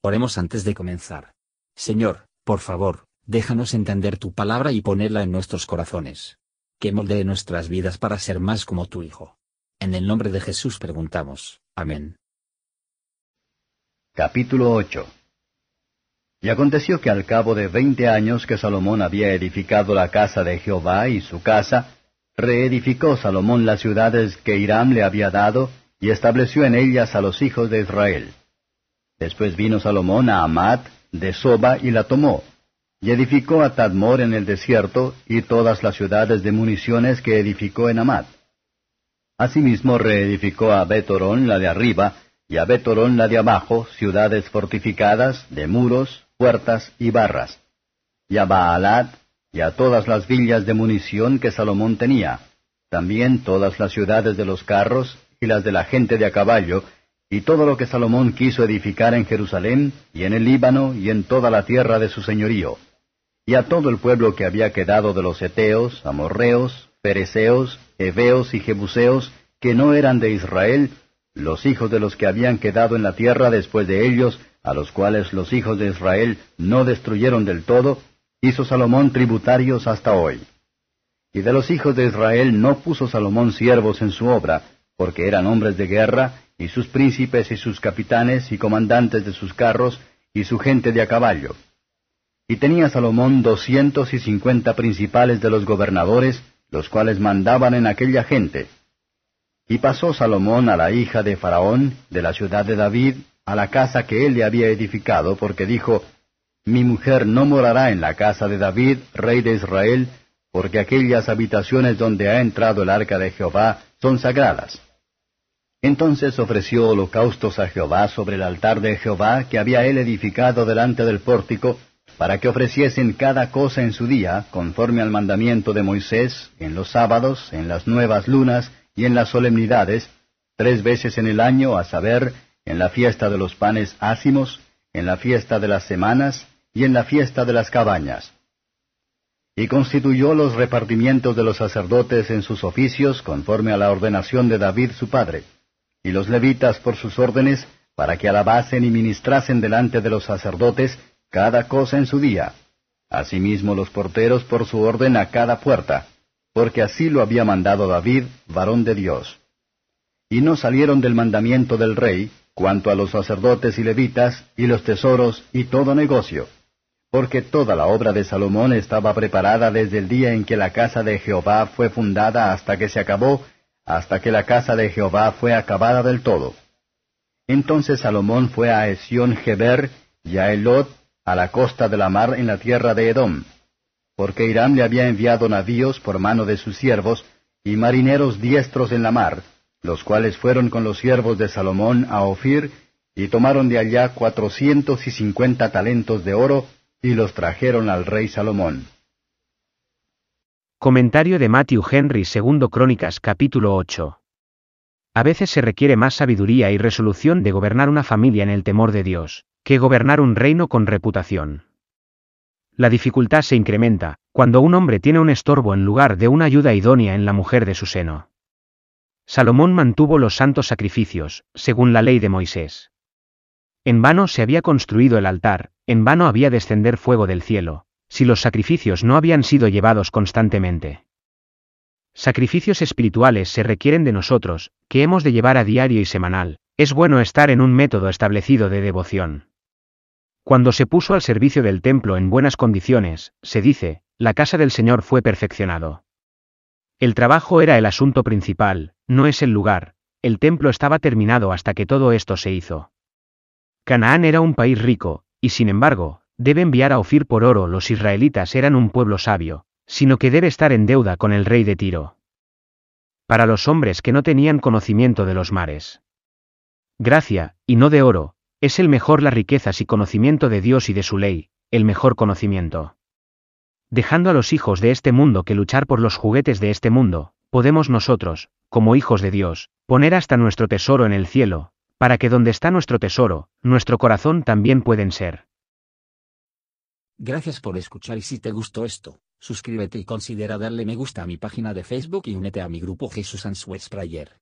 Oremos antes de comenzar. Señor, por favor, déjanos entender tu palabra y ponerla en nuestros corazones. Que moldee nuestras vidas para ser más como tu Hijo. En el nombre de Jesús preguntamos. Amén. Capítulo 8 Y aconteció que al cabo de veinte años que Salomón había edificado la casa de Jehová y su casa, reedificó Salomón las ciudades que Hiram le había dado, y estableció en ellas a los hijos de Israel. Después vino Salomón a Amat, de Soba, y la tomó, y edificó a Tadmor en el desierto, y todas las ciudades de municiones que edificó en Amat. Asimismo reedificó a Betorón la de arriba, y a Betorón la de abajo, ciudades fortificadas, de muros, puertas y barras. Y a Baalat, y a todas las villas de munición que Salomón tenía, también todas las ciudades de los carros, y las de la gente de a caballo, y todo lo que Salomón quiso edificar en Jerusalén, y en el Líbano, y en toda la tierra de su señorío, y a todo el pueblo que había quedado de los Eteos, Amorreos, Pereceos, Eveos y Jebuseos, que no eran de Israel, los hijos de los que habían quedado en la tierra después de ellos, a los cuales los hijos de Israel no destruyeron del todo, hizo Salomón tributarios hasta hoy. Y de los hijos de Israel no puso Salomón siervos en su obra, porque eran hombres de guerra, y sus príncipes y sus capitanes y comandantes de sus carros, y su gente de a caballo. Y tenía Salomón doscientos y cincuenta principales de los gobernadores, los cuales mandaban en aquella gente. Y pasó Salomón a la hija de Faraón, de la ciudad de David, a la casa que él le había edificado, porque dijo, Mi mujer no morará en la casa de David, rey de Israel, porque aquellas habitaciones donde ha entrado el arca de Jehová son sagradas. Entonces ofreció holocaustos a Jehová sobre el altar de Jehová que había él edificado delante del pórtico, para que ofreciesen cada cosa en su día, conforme al mandamiento de Moisés, en los sábados, en las nuevas lunas y en las solemnidades, tres veces en el año, a saber, en la fiesta de los panes ácimos, en la fiesta de las semanas y en la fiesta de las cabañas. Y constituyó los repartimientos de los sacerdotes en sus oficios, conforme a la ordenación de David su padre y los levitas por sus órdenes, para que alabasen y ministrasen delante de los sacerdotes cada cosa en su día. Asimismo los porteros por su orden a cada puerta, porque así lo había mandado David, varón de Dios. Y no salieron del mandamiento del rey, cuanto a los sacerdotes y levitas, y los tesoros, y todo negocio. Porque toda la obra de Salomón estaba preparada desde el día en que la casa de Jehová fue fundada hasta que se acabó, hasta que la casa de Jehová fue acabada del todo. Entonces Salomón fue a Esión Geber y a Elot, a la costa de la mar en la tierra de Edom, porque Irán le había enviado navíos por mano de sus siervos y marineros diestros en la mar, los cuales fueron con los siervos de Salomón a Ofir y tomaron de allá cuatrocientos y cincuenta talentos de oro y los trajeron al rey Salomón. Comentario de Matthew Henry segundo Crónicas capítulo 8. A veces se requiere más sabiduría y resolución de gobernar una familia en el temor de Dios, que gobernar un reino con reputación. La dificultad se incrementa, cuando un hombre tiene un estorbo en lugar de una ayuda idónea en la mujer de su seno. Salomón mantuvo los santos sacrificios, según la ley de Moisés. En vano se había construido el altar, en vano había descender fuego del cielo, si los sacrificios no habían sido llevados constantemente. Sacrificios espirituales se requieren de nosotros, que hemos de llevar a diario y semanal, es bueno estar en un método establecido de devoción. Cuando se puso al servicio del templo en buenas condiciones, se dice, la casa del Señor fue perfeccionado. El trabajo era el asunto principal, no es el lugar, el templo estaba terminado hasta que todo esto se hizo. Canaán era un país rico, y sin embargo, debe enviar a Ofir por oro, los israelitas eran un pueblo sabio, sino que debe estar en deuda con el rey de Tiro. Para los hombres que no tenían conocimiento de los mares. Gracia, y no de oro, es el mejor las riquezas y conocimiento de Dios y de su ley, el mejor conocimiento. Dejando a los hijos de este mundo que luchar por los juguetes de este mundo, podemos nosotros, como hijos de Dios, poner hasta nuestro tesoro en el cielo, para que donde está nuestro tesoro, nuestro corazón también pueden ser. Gracias por escuchar y si te gustó esto, suscríbete y considera darle me gusta a mi página de Facebook y únete a mi grupo Jesús Answers Prayer.